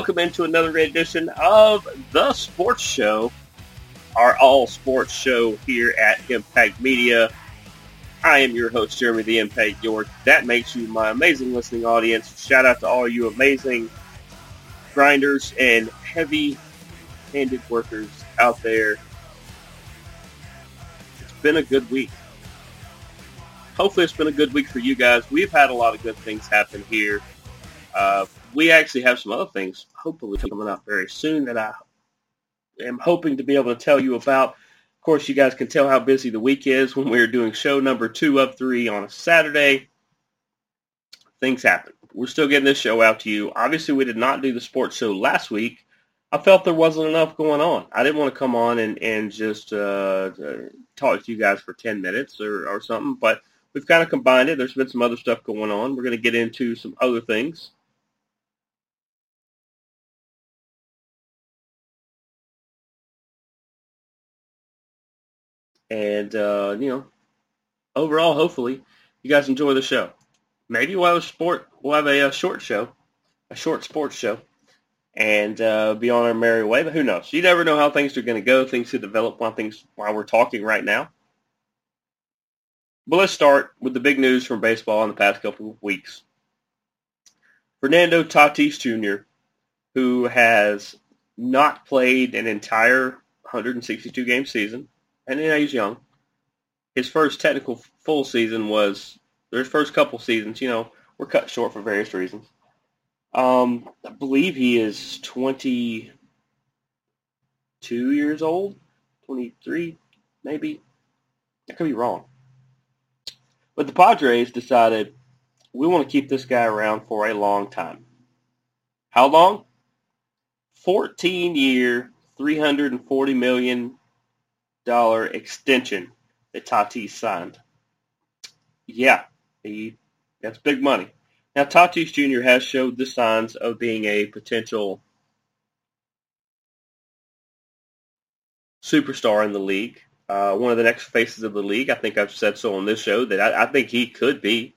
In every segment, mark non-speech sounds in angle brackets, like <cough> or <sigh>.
Welcome into another edition of The Sports Show, our all sports show here at Impact Media. I am your host, Jeremy the Impact York. That makes you my amazing listening audience. Shout out to all you amazing grinders and heavy-handed workers out there. It's been a good week. Hopefully it's been a good week for you guys. We've had a lot of good things happen here. Uh, we actually have some other things hopefully coming up very soon that I am hoping to be able to tell you about. Of course, you guys can tell how busy the week is when we're doing show number two of three on a Saturday. Things happen. We're still getting this show out to you. Obviously, we did not do the sports show last week. I felt there wasn't enough going on. I didn't want to come on and, and just uh, talk to you guys for 10 minutes or, or something, but we've kind of combined it. There's been some other stuff going on. We're going to get into some other things. And, uh, you know, overall, hopefully, you guys enjoy the show. Maybe we'll have a sport, we'll have a, a short show, a short sports show, and uh, be on our merry way. But who knows? You never know how things are going to go. Things could develop while things while we're talking right now. But let's start with the big news from baseball in the past couple of weeks. Fernando Tatis Jr., who has not played an entire 162 game season, and you know, he's young. His first technical full season was their first couple seasons. You know, were cut short for various reasons. Um, I believe he is 22 years old, 23 maybe. I could be wrong. But the Padres decided we want to keep this guy around for a long time. How long? 14 year, 340 million dollar extension that Tatis signed. Yeah, he that's big money. Now Tatis Jr. has showed the signs of being a potential superstar in the league. Uh, one of the next faces of the league. I think I've said so on this show that I, I think he could be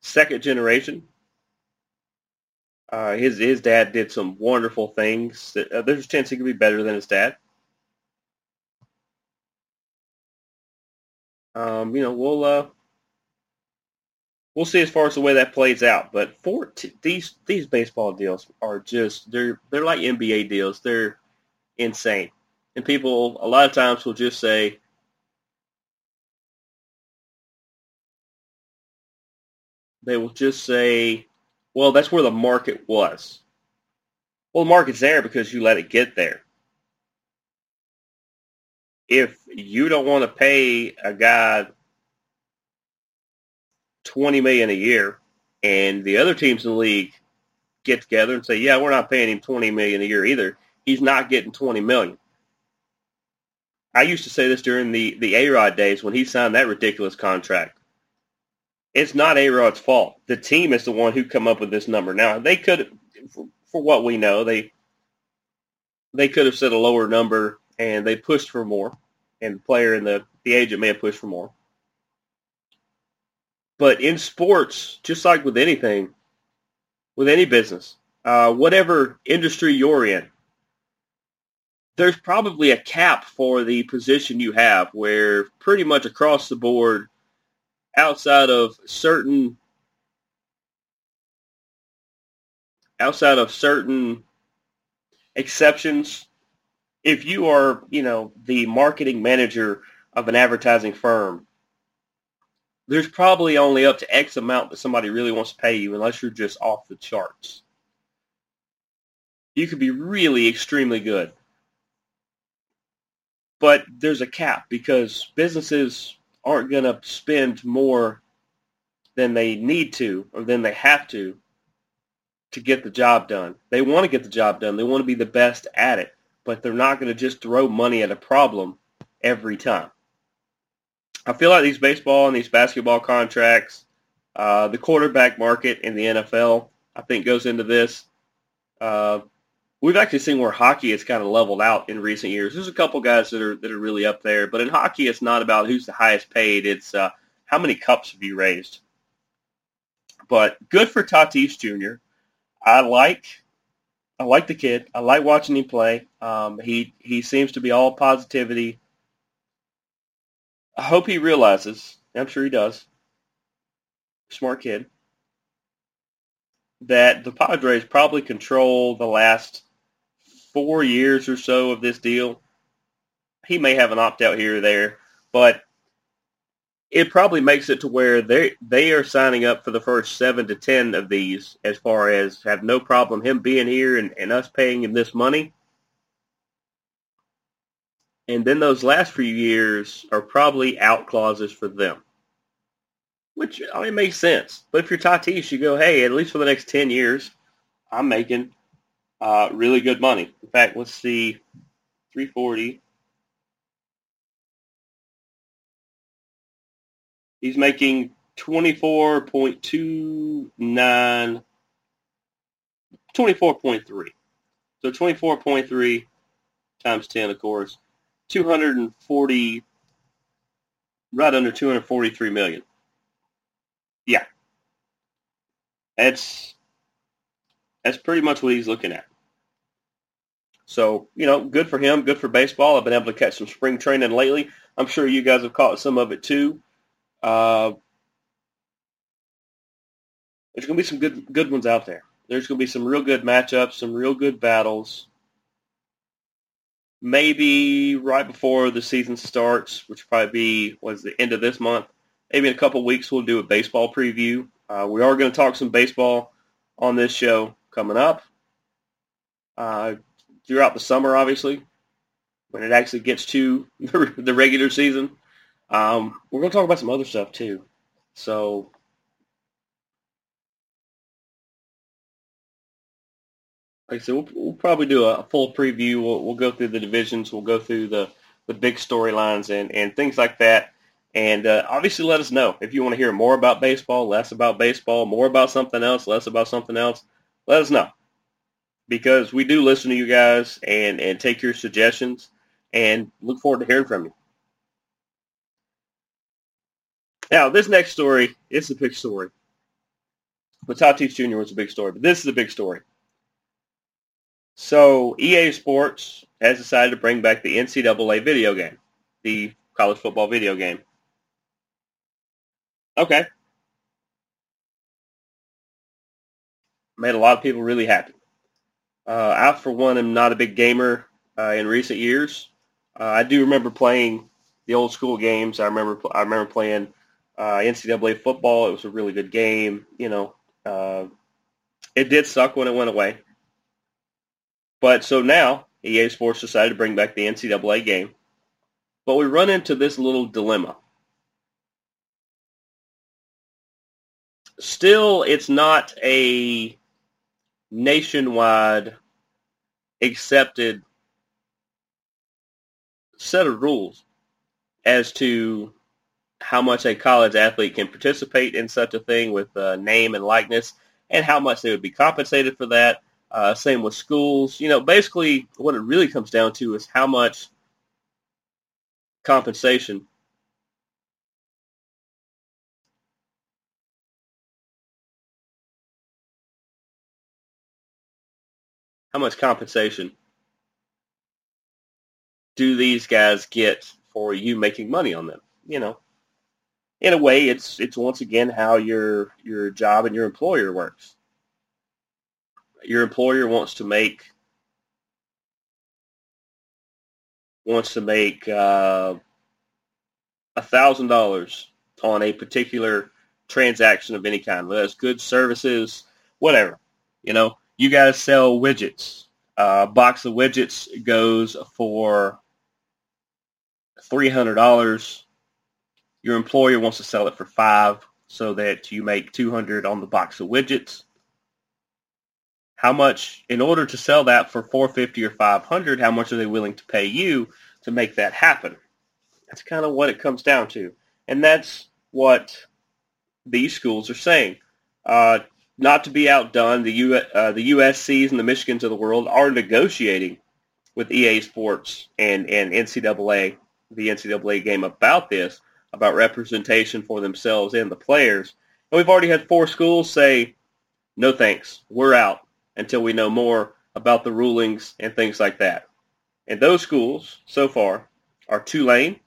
second generation. Uh, his his dad did some wonderful things. That, uh, there's a chance he could be better than his dad. Um, you know, we'll uh, we'll see as far as the way that plays out. But for t- these these baseball deals are just they're they're like NBA deals. They're insane, and people a lot of times will just say. They will just say, well, that's where the market was. Well, the market's there because you let it get there if you don't want to pay a guy twenty million a year, and the other teams in the league get together and say, "Yeah, we're not paying him twenty million a year either," he's not getting twenty million. I used to say this during the the A Rod days when he signed that ridiculous contract. It's not A Rod's fault. The team is the one who come up with this number. Now they could, for, for what we know, they they could have said a lower number and they pushed for more and player and the, the agent may have pushed for more. But in sports, just like with anything, with any business, uh, whatever industry you're in, there's probably a cap for the position you have where pretty much across the board, outside of certain outside of certain exceptions, if you are, you know, the marketing manager of an advertising firm, there's probably only up to X amount that somebody really wants to pay you unless you're just off the charts. You could be really extremely good. but there's a cap because businesses aren't going to spend more than they need to or than they have to to get the job done. They want to get the job done. They want to be the best at it, but they're not going to just throw money at a problem every time. I feel like these baseball and these basketball contracts, uh, the quarterback market in the NFL, I think goes into this. Uh, we've actually seen where hockey has kind of leveled out in recent years. There's a couple guys that are that are really up there, but in hockey, it's not about who's the highest paid. It's uh, how many cups have you raised. But good for Tatis Jr. I like I like the kid. I like watching him play. Um, he he seems to be all positivity. I hope he realizes. I'm sure he does. Smart kid. That the Padres probably control the last four years or so of this deal. He may have an opt out here or there, but it probably makes it to where they they are signing up for the first seven to ten of these as far as have no problem him being here and, and us paying him this money. And then those last few years are probably out clauses for them. Which I mean makes sense. But if you're Tatis, you go, hey, at least for the next ten years, I'm making uh, really good money. In fact, let's see, 340 He's making 24.29, 24.3. So 24.3 times 10, of course, 240, right under 243 million. Yeah. That's, that's pretty much what he's looking at. So, you know, good for him, good for baseball. I've been able to catch some spring training lately. I'm sure you guys have caught some of it too. Uh, there's going to be some good good ones out there. There's going to be some real good matchups, some real good battles. Maybe right before the season starts, which probably be was the end of this month. Maybe in a couple weeks we'll do a baseball preview. Uh, we are going to talk some baseball on this show coming up uh, throughout the summer, obviously, when it actually gets to <laughs> the regular season. Um, we're going to talk about some other stuff too. So like I said, we'll, we'll probably do a, full preview. We'll, we'll, go through the divisions. We'll go through the, the big storylines and, and things like that. And uh, obviously, let us know if you want to hear more about baseball, less about baseball, more about something else, less about something else. Let us know because we do listen to you guys and, and take your suggestions and look forward to hearing from you. Now, this next story is a big story. But Tatis Jr. was a big story, but this is a big story. So EA Sports has decided to bring back the NCAA video game, the college football video game. Okay. Made a lot of people really happy. Uh, I, for one, am not a big gamer uh, in recent years. Uh, I do remember playing the old school games. I remember I remember playing uh, NCAA football. It was a really good game. You know, uh, it did suck when it went away. But so now EA Sports decided to bring back the NCAA game. But we run into this little dilemma. Still, it's not a nationwide accepted set of rules as to how much a college athlete can participate in such a thing with uh, name and likeness and how much they would be compensated for that. Uh, same with schools. You know, basically what it really comes down to is how much compensation how much compensation do these guys get for you making money on them? You know, in a way, it's it's once again how your your job and your employer works. Your employer wants to make wants to make uh, a thousand dollars on a particular transaction of any kind, whether it's goods, services, whatever. You know, you got to sell widgets. Uh, a box of widgets goes for three hundred dollars. Your employer wants to sell it for five, so that you make two hundred on the box of widgets. How much, in order to sell that for four fifty or five hundred, how much are they willing to pay you to make that happen? That's kind of what it comes down to, and that's what these schools are saying. Uh, not to be outdone, the U, uh, the USC's and the Michigans of the world are negotiating with EA Sports and, and NCAA, the NCAA game about this, about representation for themselves and the players. And we've already had four schools say, no thanks, we're out until we know more about the rulings and things like that. And those schools so far are Tulane,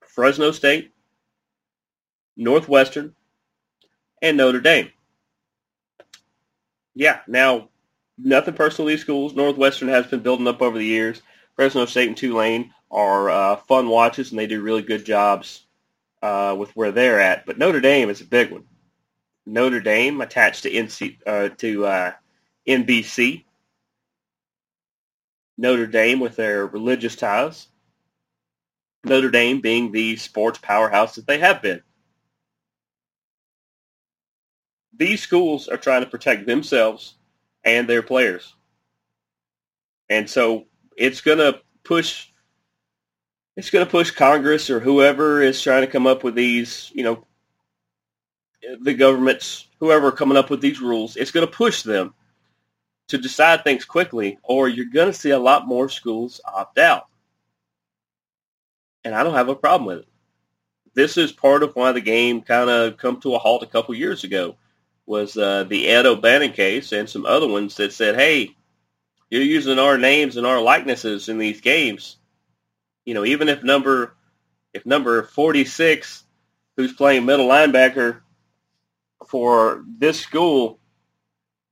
Fresno State, Northwestern, and Notre Dame. Yeah, now nothing personal these schools. Northwestern has been building up over the years. Fresno State and Tulane are uh, fun watches, and they do really good jobs uh, with where they're at. But Notre Dame is a big one. Notre Dame attached to NC uh, to uh, NBC. Notre Dame with their religious ties. Notre Dame being the sports powerhouse that they have been. These schools are trying to protect themselves and their players. And so it's going to push it's going to push Congress or whoever is trying to come up with these, you know, the governments, whoever coming up with these rules, it's going to push them to decide things quickly or you're going to see a lot more schools opt out. And I don't have a problem with it. This is part of why the game kind of come to a halt a couple years ago was uh, the Ed O'Bannon case and some other ones that said, hey, you're using our names and our likenesses in these games. You know, even if number if number 46, who's playing middle linebacker for this school,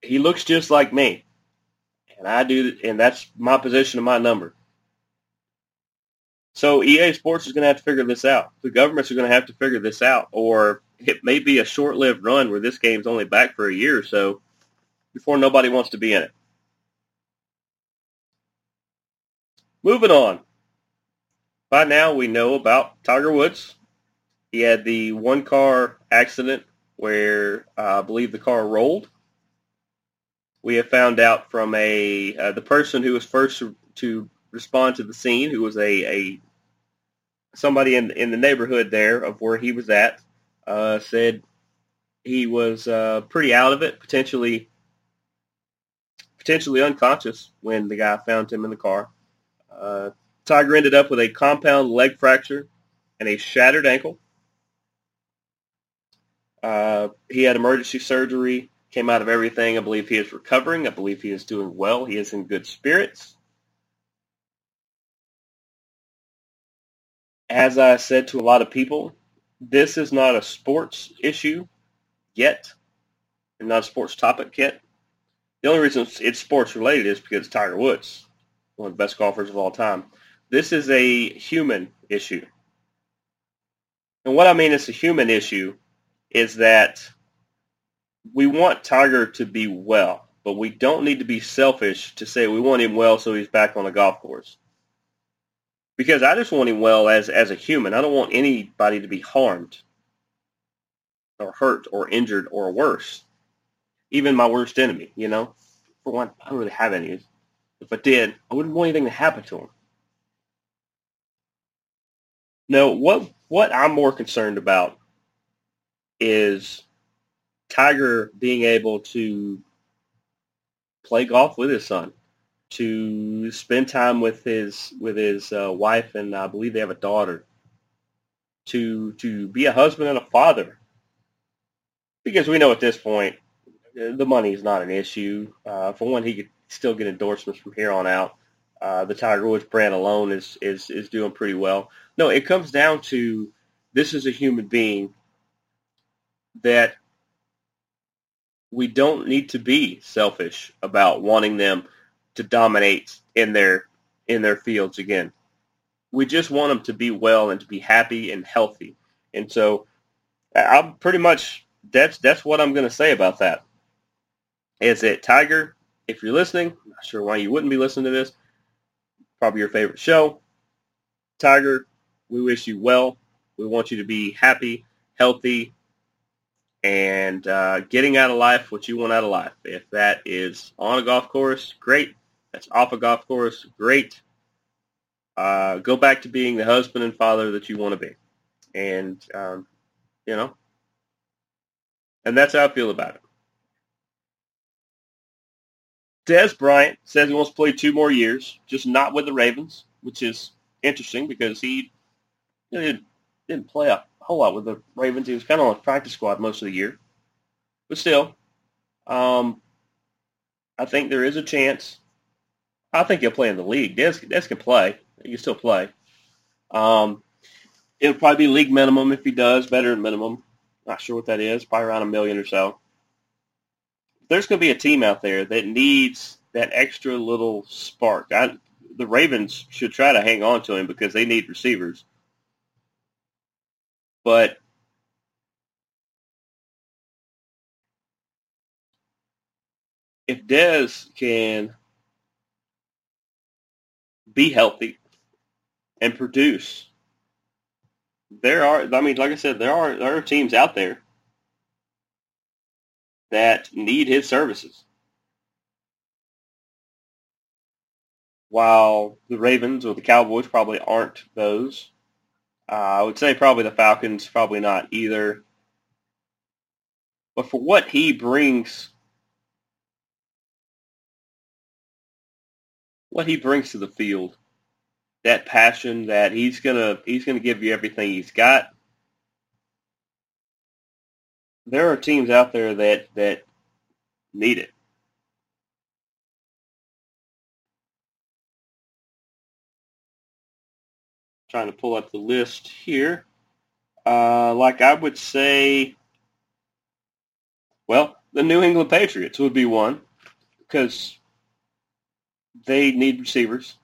he looks just like me, and I do, and that's my position and my number. So EA Sports is going to have to figure this out. The governments are going to have to figure this out, or it may be a short-lived run where this game's only back for a year or so before nobody wants to be in it. Moving on. By now we know about Tiger Woods. He had the one car accident where I believe the car rolled. We have found out from a uh, the person who was first to respond to the scene, who was a, a somebody in in the neighborhood there of where he was at, uh, said he was uh, pretty out of it, potentially potentially unconscious when the guy found him in the car. Uh, Tiger ended up with a compound leg fracture and a shattered ankle. Uh, he had emergency surgery, came out of everything. I believe he is recovering. I believe he is doing well. He is in good spirits. As I said to a lot of people, this is not a sports issue yet, and not a sports topic yet. The only reason it's sports related is because Tiger Woods, one of the best golfers of all time. This is a human issue. And what I mean is a human issue is that we want Tiger to be well, but we don't need to be selfish to say we want him well so he's back on the golf course because I just want him well as as a human. I don't want anybody to be harmed or hurt or injured or worse. Even my worst enemy, you know. For one, I don't really have any. If I did, I wouldn't want anything to happen to him. No, what what I'm more concerned about is Tiger being able to play golf with his son to spend time with his with his uh, wife, and I believe they have a daughter. To to be a husband and a father, because we know at this point the money is not an issue. Uh, for one, he could still get endorsements from here on out. Uh, the Tiger Woods brand alone is is is doing pretty well. No, it comes down to this is a human being that we don't need to be selfish about wanting them to dominate in their in their fields again. We just want them to be well and to be happy and healthy. And so I'm pretty much that's that's what I'm going to say about that. Is that Tiger? If you're listening, I'm not sure why you wouldn't be listening to this. Probably your favorite show. Tiger, we wish you well. We want you to be happy, healthy, and uh, getting out of life what you want out of life. If that is on a golf course, great. That's off a golf course, great. Uh, go back to being the husband and father that you want to be. And, um, you know, and that's how I feel about it. Dez Bryant says he wants to play two more years, just not with the Ravens, which is interesting because he you know, didn't play a whole lot with the Ravens. He was kind of on the practice squad most of the year. But still, um, I think there is a chance. I think he'll play in the league. Dez, Dez can play. He can still play. Um, it'll probably be league minimum if he does, better than minimum. Not sure what that is. Probably around a million or so. There's going to be a team out there that needs that extra little spark. I, the Ravens should try to hang on to him because they need receivers. But if Dez can be healthy and produce, there are, I mean, like I said, there are, there are teams out there that need his services. While the Ravens or the Cowboys probably aren't those, uh, I would say probably the Falcons, probably not either. But for what he brings, what he brings to the field, that passion that he's gonna he's gonna give you everything he's got. There are teams out there that that need it. Trying to pull up the list here. Uh, like I would say, well, the New England Patriots would be one because they need receivers.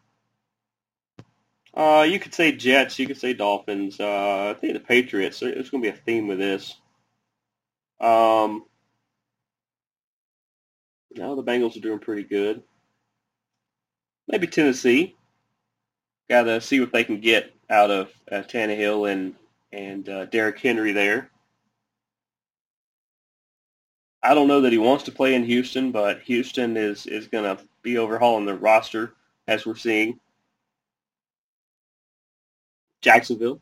Uh, you could say Jets. You could say Dolphins. Uh, I think the Patriots. There's going to be a theme with this. Um, no, the Bengals are doing pretty good. Maybe Tennessee. Got to see what they can get out of uh, Tannehill and and uh, Derrick Henry there. I don't know that he wants to play in Houston, but Houston is is going to be overhauling the roster as we're seeing. Jacksonville.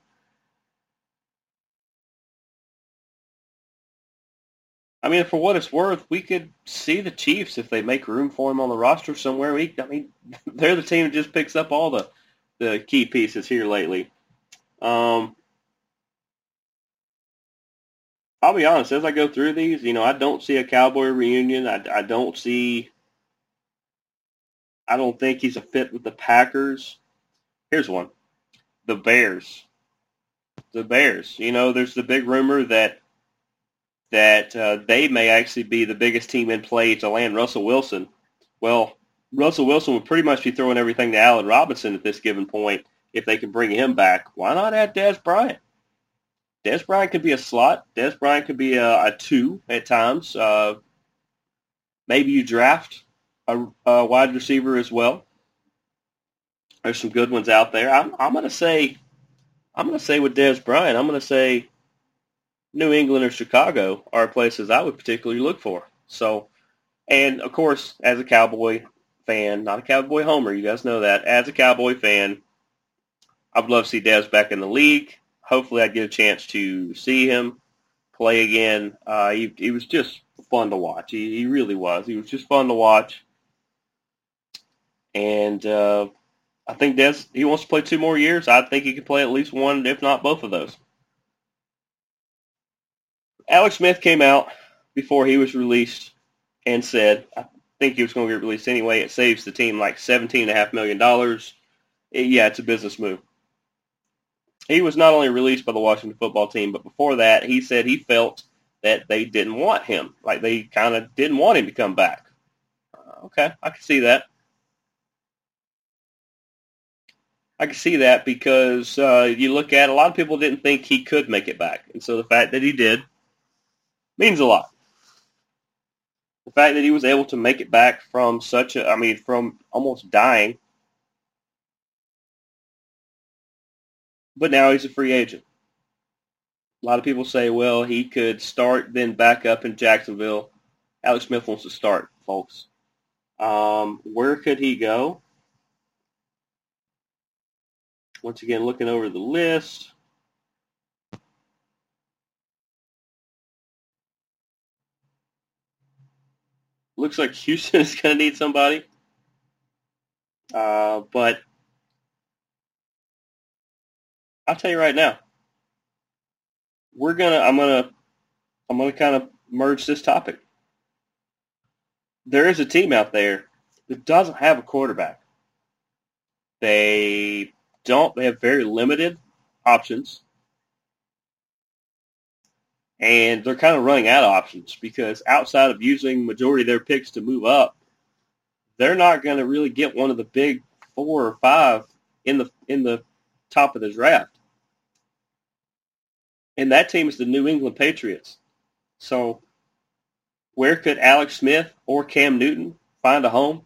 Mean, for what it's worth, we could see the Chiefs if they make room for him on the roster somewhere. We, I mean, <laughs> they're the team that just picks up all the the key pieces here lately. Um, I'll be honest, as I go through these, you know, I don't see a Cowboy reunion. I, I don't see. I don't think he's a fit with the Packers. Here's one the Bears. The Bears. You know, there's the big rumor that that uh, they may actually be the biggest team in play to land Russell Wilson. Well, Russell Wilson would pretty much be throwing everything to Allen Robinson at this given point if they can bring him back. Why not add Dez Bryant? Dez Bryant could be a slot. Dez Bryant could be a, a two at times. Uh, maybe you draft a, a wide receiver as well. There's some good ones out there. I'm, I'm going to say, I'm going to say with Dez Bryant, I'm going to say New England or Chicago are places I would particularly look for. So, and of course, as a Cowboy fan, not a Cowboy homer, you guys know that. As a Cowboy fan, I would love to see Dez back in the league. Hopefully, I get a chance to see him play again. Uh, he, he was just fun to watch. He, he really was. He was just fun to watch. And uh, I think Dez, he wants to play two more years. I think he can play at least one, if not both of those. Alex Smith came out before he was released and said, I think he was going to get released anyway. It saves the team like $17.5 million. It, yeah, it's a business move. He was not only released by the Washington football team, but before that, he said he felt that they didn't want him. Like they kind of didn't want him to come back. Uh, okay, I can see that. I can see that because uh, you look at a lot of people didn't think he could make it back, and so the fact that he did means a lot. The fact that he was able to make it back from such a, I mean, from almost dying but now he's a free agent. A lot of people say, well, he could start, then back up in Jacksonville. Alex Smith wants to start, folks. Um, where could he go? Once again, looking over the list. Looks like Houston is going to need somebody. Uh, but I'll tell you right now, we're gonna. I'm gonna. I'm gonna kind of merge this topic. There is a team out there that doesn't have a quarterback. They don't. They have very limited options, and they're kind of running out of options because outside of using majority of their picks to move up, they're not going to really get one of the big four or five in the in the top of the draft. And that team is the New England Patriots. So where could Alex Smith or Cam Newton find a home?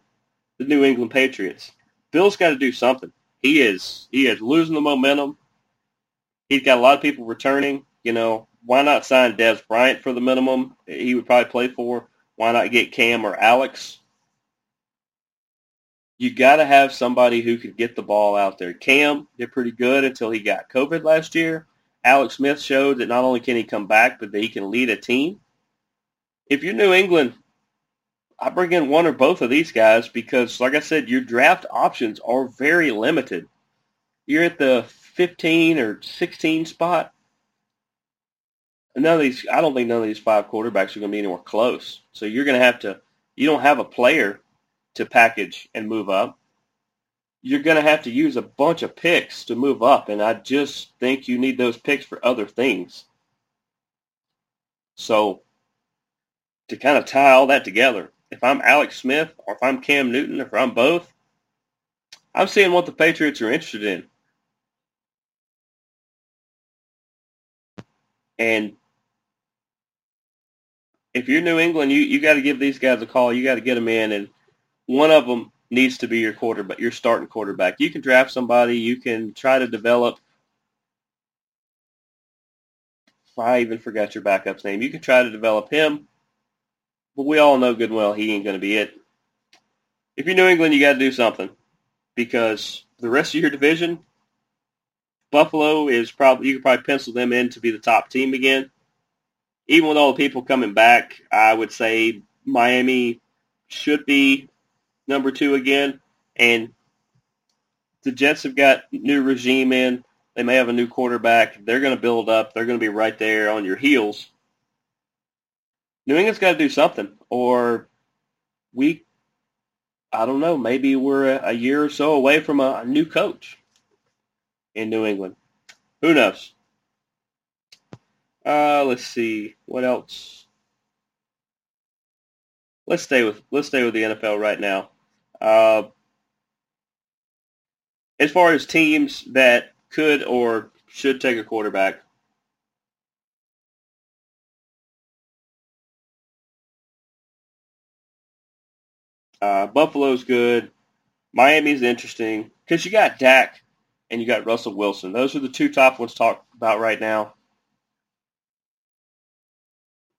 The New England Patriots. Bill's got to do something. He is he is losing the momentum. He's got a lot of people returning. You know, why not sign Dez Bryant for the minimum he would probably play for? Why not get Cam or Alex? You got to have somebody who can get the ball out there. Cam did pretty good until he got COVID last year. Alex Smith showed that not only can he come back, but that he can lead a team. If you're New England, I bring in one or both of these guys because, like I said, your draft options are very limited. You're at the 15 or 16 spot. None of these, I don't think none of these five quarterbacks are going to be anywhere close. So you're going to have to, you don't have a player to package and move up you're going to have to use a bunch of picks to move up, and I just think you need those picks for other things. So to kind of tie all that together, if I'm Alex Smith or if I'm Cam Newton, or if I'm both, I'm seeing what the Patriots are interested in. And if you're New England, you, you got to give these guys a call. You got to get them in, and one of them needs to be your quarterback, your starting quarterback. You can draft somebody. You can try to develop. I even forgot your backup's name. You can try to develop him, but we all know good and well he ain't going to be it. If you're New England, you got to do something because the rest of your division, Buffalo is probably you could probably pencil them in to be the top team again. Even with all the people coming back, I would say Miami should be number two again. And the Jets have got new regime in. They may have a new quarterback. They're going to build up. They're going to be right there on your heels. New England's got to do something, or we, I don't know, maybe we're a, year or so away from a new coach in New England. Who knows? Uh, let's see what else. Let's stay with let's stay with the NFL right now. Uh, as far as teams that could or should take a quarterback, uh, Buffalo's good. Miami's interesting because you got Dak and you got Russell Wilson. Those are the two top ones talked about right now.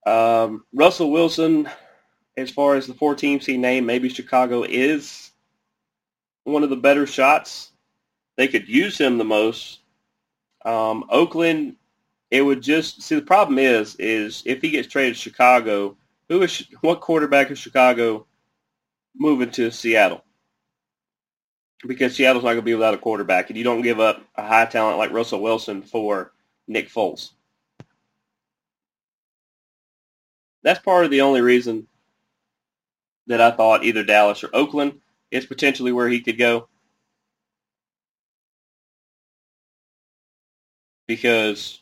Um, Russell Wilson, as far as the four teams he named, maybe Chicago is one of the better shots. They could use him the most. Um, Oakland, it would just see the problem is is if he gets traded to Chicago, who is what quarterback is Chicago moving to Seattle? Because Seattle's not going to be without a quarterback, and you don't give up a high talent like Russell Wilson for Nick Foles. That's part of the only reason that I thought either Dallas or Oakland is potentially where he could go. Because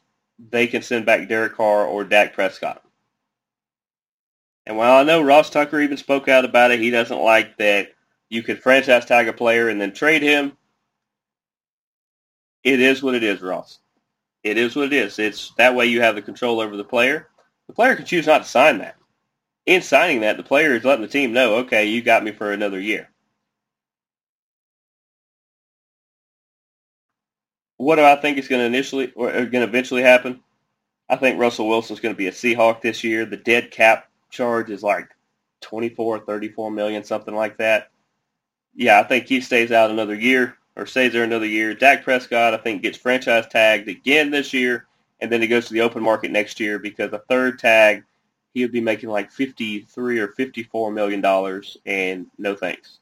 they can send back Derek Carr or Dak Prescott. And while I know Ross Tucker even spoke out about it, he doesn't like that you could franchise tag a player and then trade him. It is what it is, Ross. It is what it is. It's that way you have the control over the player. The player can choose not to sign that in signing that, the player is letting the team know, okay, you got me for another year. what do I think is going to initially or going to eventually happen? I think Russell Wilson's going to be a Seahawk this year. The dead cap charge is like 24, 34 million, something like that. Yeah, I think he stays out another year or stays there another year. Dak Prescott, I think, gets franchise tagged again this year, and then he goes to the open market next year because a third tag, he would be making like 53 or 54 million dollars, and no thanks.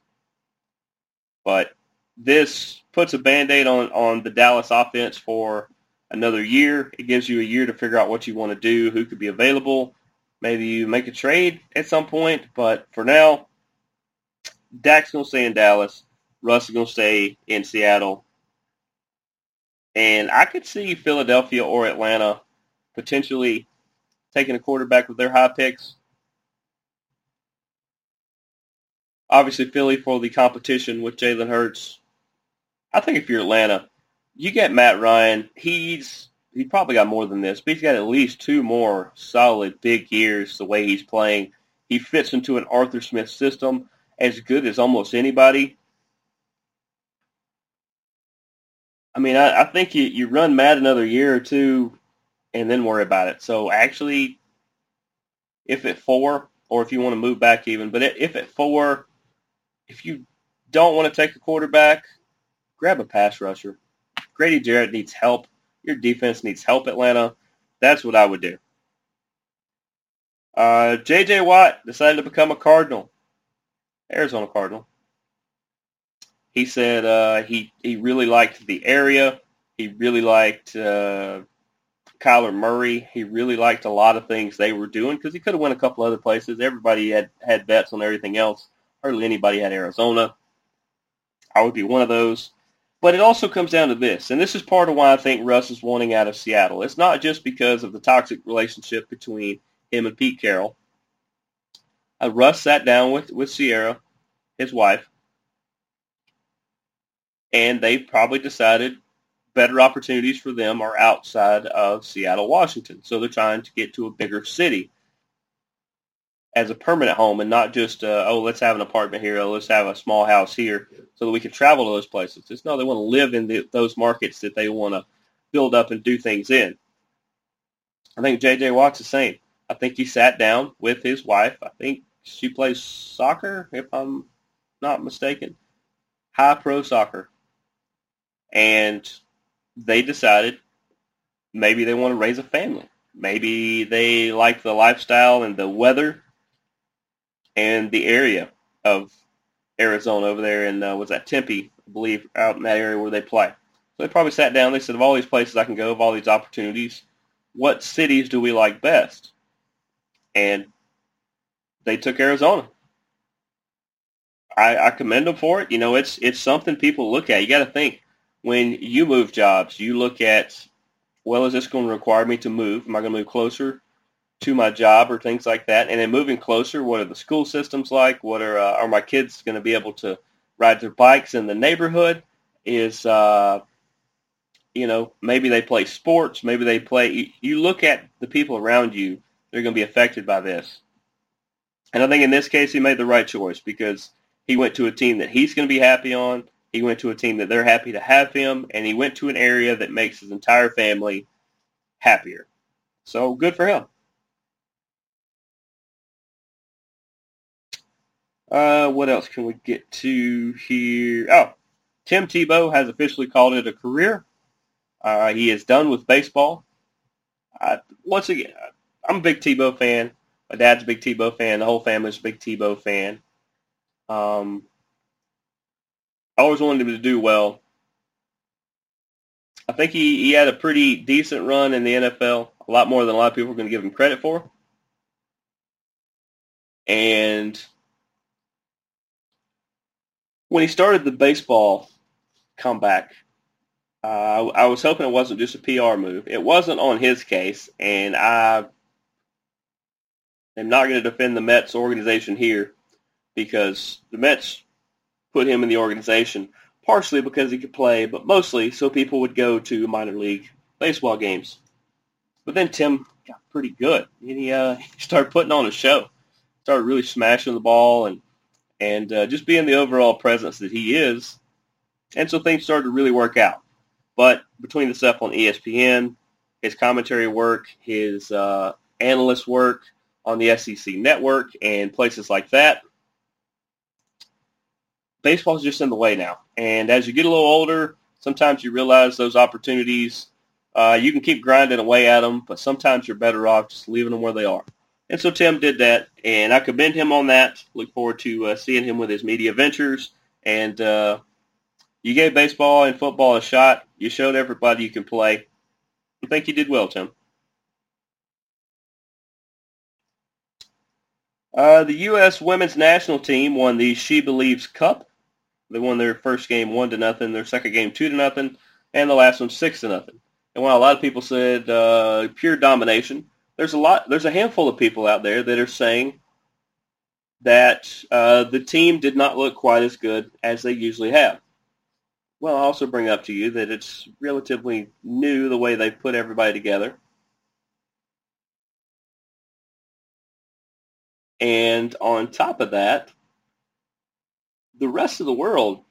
But this puts a band-aid on, on the Dallas offense for another year. It gives you a year to figure out what you want to do, who could be available. Maybe you make a trade at some point, but for now, Dak's going to stay in Dallas. Russ is going to stay in Seattle. And I could see Philadelphia or Atlanta potentially taking a quarterback with their high picks. Obviously, Philly for the competition with Jalen Hurts. I think if you're Atlanta, you get Matt Ryan. He's he probably got more than this, but he's got at least two more solid big years the way he's playing. He fits into an Arthur Smith system as good as almost anybody. I mean, I, I think you, you run Matt another year or two and then worry about it. So actually, if at four, or if you want to move back even, but if at four, if you don't want to take a quarterback, grab a pass rusher. Grady Jarrett needs help. Your defense needs help, Atlanta. That's what I would do. Uh, J.J. Watt decided to become a Cardinal, Arizona Cardinal. He said uh, he he really liked the area. He really liked uh, Kyler Murray. He really liked a lot of things they were doing because he could have went a couple other places. Everybody had had bets on everything else. Hardly anybody had Arizona. I would be one of those. But it also comes down to this, and this is part of why I think Russ is wanting out of Seattle. It's not just because of the toxic relationship between him and Pete Carroll. Uh, Russ sat down with, with Ciara, his wife, and they probably decided better opportunities for them are outside of Seattle, Washington. So they're trying to get to a bigger city as a permanent home and not just, uh, oh, let's have an apartment here, oh, let's have a small house here so that we can travel to those places. It's no, they want to live in the, those markets that they want to build up and do things in. I think J.J. Watt's the same. I think he sat down with his wife. I think she plays soccer, if I'm not mistaken, high pro soccer. And they decided maybe they want to raise a family. Maybe they like the lifestyle and the weather and the area of Arizona over there in uh, was that Tempe, I believe, out in that area where they play. So they probably sat down. They said, of all these places I can go, of all these opportunities, what cities do we like best? And they took Arizona. I, I commend them for it. You know, it's it's something people look at. You got to think when you move jobs, you look at, well, is this going to require me to move? Am I going to move closer to my job or things like that. And then moving closer, what are the school systems like? What are uh, are my kids going to be able to ride their bikes in the neighborhood? Is uh, you know maybe they play sports, maybe they play. You, you look at the people around you; they're going to be affected by this. And I think in this case, he made the right choice because he went to a team that he's going to be happy on. He went to a team that they're happy to have him, and he went to an area that makes his entire family happier. So good for him. Uh, what else can we get to here? Oh, Tim Tebow has officially called it a career. Uh, he is done with baseball. Once again, I'm a big Tebow fan. My dad's a big Tebow fan. The whole family's a big Tebow fan. Um, I always wanted him to do well. I think he, he had a pretty decent run in the NFL, a lot more than a lot of people are going to give him credit for. And when he started the baseball comeback, uh, I was hoping it wasn't just a PR move. It wasn't on his case, and I am not going to defend the Mets organization here because the Mets put him in the organization partially because he could play, but mostly so people would go to minor league baseball games. But then Tim got pretty good. And he, uh, <laughs> he started putting on a show, started really smashing the ball and and uh, just being the overall presence that he is. And so things started to really work out. But between the stuff on ESPN, his commentary work, his uh, analyst work on the SEC network, and places like that, baseball's just in the way now. And as you get a little older, sometimes you realize those opportunities, uh, you can keep grinding away at them, but sometimes you're better off just leaving them where they are. And so Tim did that, and I commend him on that. Look forward to uh, seeing him with his media ventures. And uh, you gave baseball and football a shot. You showed everybody you can play. I think you did well, Tim. Uh, the U.S. women's national team won the She Believes Cup. They won their first game one to nothing, their second game two to nothing, and the last one six to nothing. And while a lot of people said uh, pure domination, there's a lot, there's a handful of people out there that are saying that uh, the team did not look quite as good as they usually have. Well, I'll also bring up to you that it's relatively new the way they put everybody together. And on top of that, the rest of the world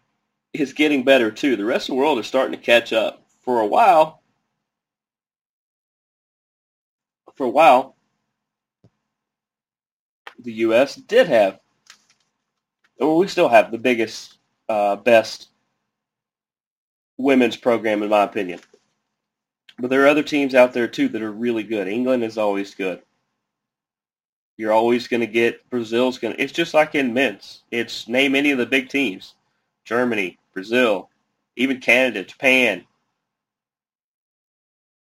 is getting better too. The rest of the world is starting to catch up. For a while, for a while, the U.S. did have, or we still have the biggest, uh, best women's program in my opinion. But there are other teams out there too that are really good. England is always good. You're always going to get Brazil's going to. It's just like in men's. It's name any of the big teams: Germany, Brazil, even Canada, Japan.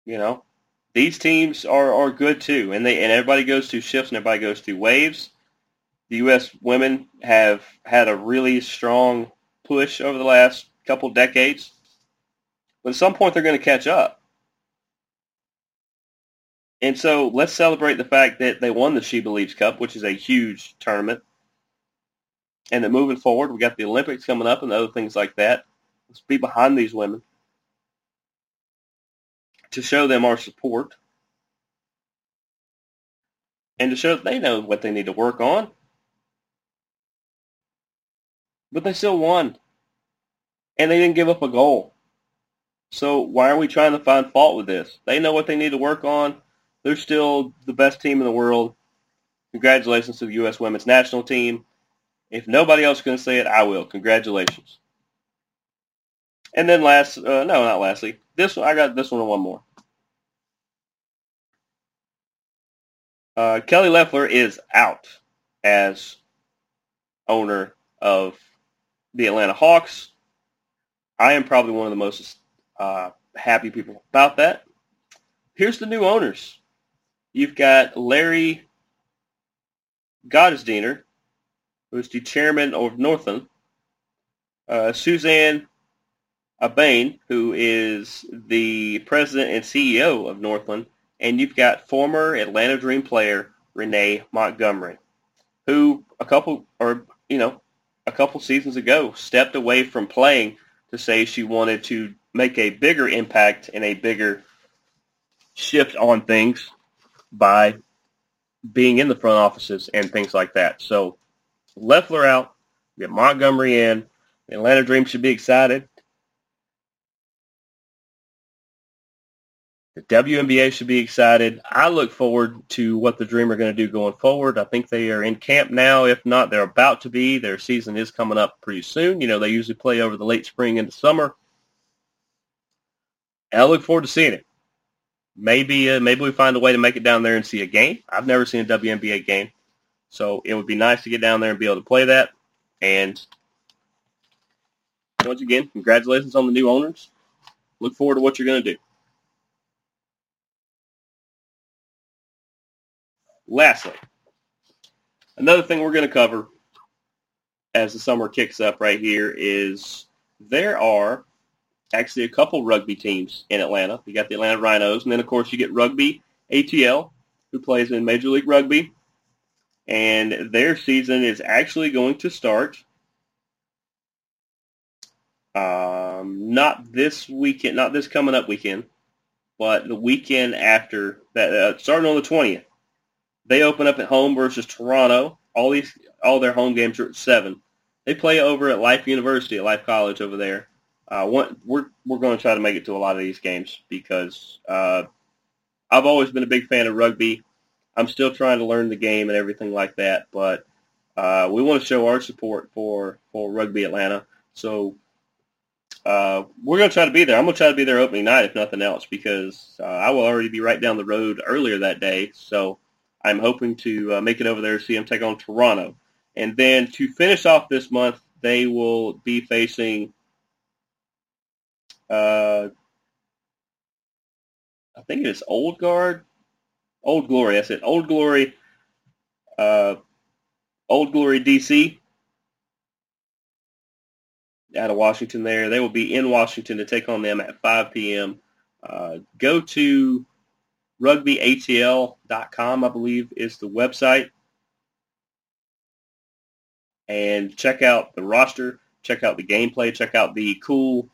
You know, these teams are, are good too, and they and everybody goes through shifts and everybody goes through waves. The U.S. women have had a really strong push over the last couple decades, but at some point they're going to catch up. And so let's celebrate the fact that they won the She Believes Cup, which is a huge tournament. And that moving forward, we got the Olympics coming up and other things like that. Let's be behind these women to show them our support and to show that they know what they need to work on. But they still won. And they didn't give up a goal. So why are we trying to find fault with this? They know what they need to work on. They're still the best team in the world. Congratulations to the U.S. women's national team. If nobody else to say it, I will. Congratulations. And then last, uh, no, not lastly, this one, I got this one and one more. Uh, Kelly Loeffler is out as owner of the Atlanta Hawks. I am probably one of the most uh, happy people about that. Here's the new owners. You've got Larry Gottesdiener, who's the chairman of Northland. Uh, Suzanne Abane, who is the president and CEO of Northland. And you've got former Atlanta Dream player Renee Montgomery, who a couple or you know a couple seasons ago stepped away from playing to say she wanted to make a bigger impact and a bigger shift on things by being in the front offices and things like that. So Loeffler out, get Montgomery in. The Atlanta Dream should be excited. The WNBA should be excited. I look forward to what the Dream are going to do going forward. I think they are in camp now. If not, they're about to be. Their season is coming up pretty soon. You know, they usually play over the late spring into summer. And I look forward to seeing it maybe uh, maybe we find a way to make it down there and see a game. I've never seen a WNBA game, so it would be nice to get down there and be able to play that. And once again, congratulations on the new owners. Look forward to what you're going to do. Lastly, another thing we're going to cover as the summer kicks up right here is there are actually a couple rugby teams in Atlanta. You got the Atlanta Rhinos, and then of course you get Rugby ATL, who plays in Major League Rugby, and their season is actually going to start. Um, not this weekend, not this coming up weekend, but the weekend after that, uh, starting on the twentieth. They open up at home versus Toronto. All these, all their home games are at seven. They play over at Life University, at Life College over there uh, one, we're we're going to try to make it to a lot of these games because uh, I've always been a big fan of rugby. I'm still trying to learn the game and everything like that, but uh, we want to show our support for for Rugby Atlanta. So uh, we're going to try to be there. I'm going to try to be there opening night, if nothing else, because uh, I will already be right down the road earlier that day. So I'm hoping to uh, make it over there see them take on Toronto. And then to finish off this month, they will be facing, uh, I think it is Old Guard, Old Glory. I said Old Glory, uh, Old Glory DC out of Washington there. They will be in Washington to take on them at 5 p.m. Uh, go to rugbyatl.com, I believe is the website, and check out the roster, check out the gameplay, check out the cool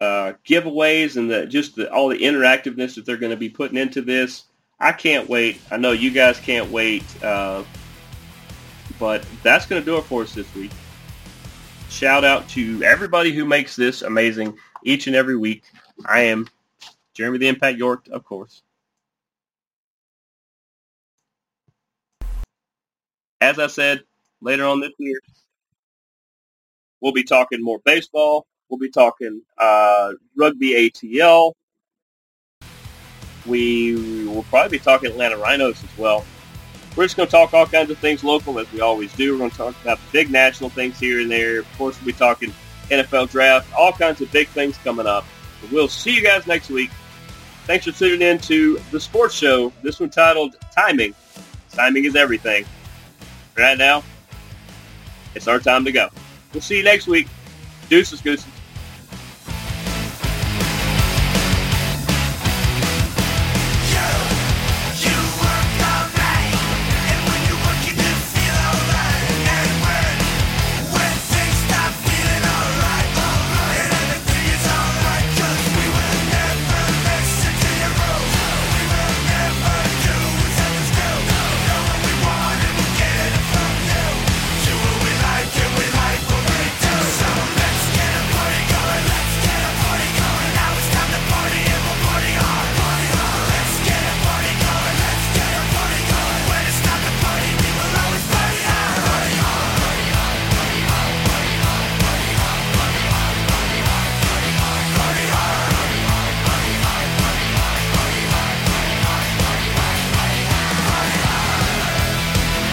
uh, giveaways and the, just the, all the interactiveness that they're going to be putting into this. I can't wait. I know you guys can't wait. Uh, but that's going to do it for us this week. Shout out to everybody who makes this amazing each and every week. I am Jeremy the Impact York, of course. As I said, later on this year, we'll be talking more baseball. We'll be talking uh, rugby ATL. We will probably be talking Atlanta Rhinos as well. We're just going to talk all kinds of things local as we always do. We're going to talk about big national things here and there. Of course, we'll be talking NFL draft, all kinds of big things coming up. We'll see you guys next week. Thanks for tuning in to the sports show. This one titled Timing. Timing is everything. Right now, it's our time to go. We'll see you next week. Deuces, gooses.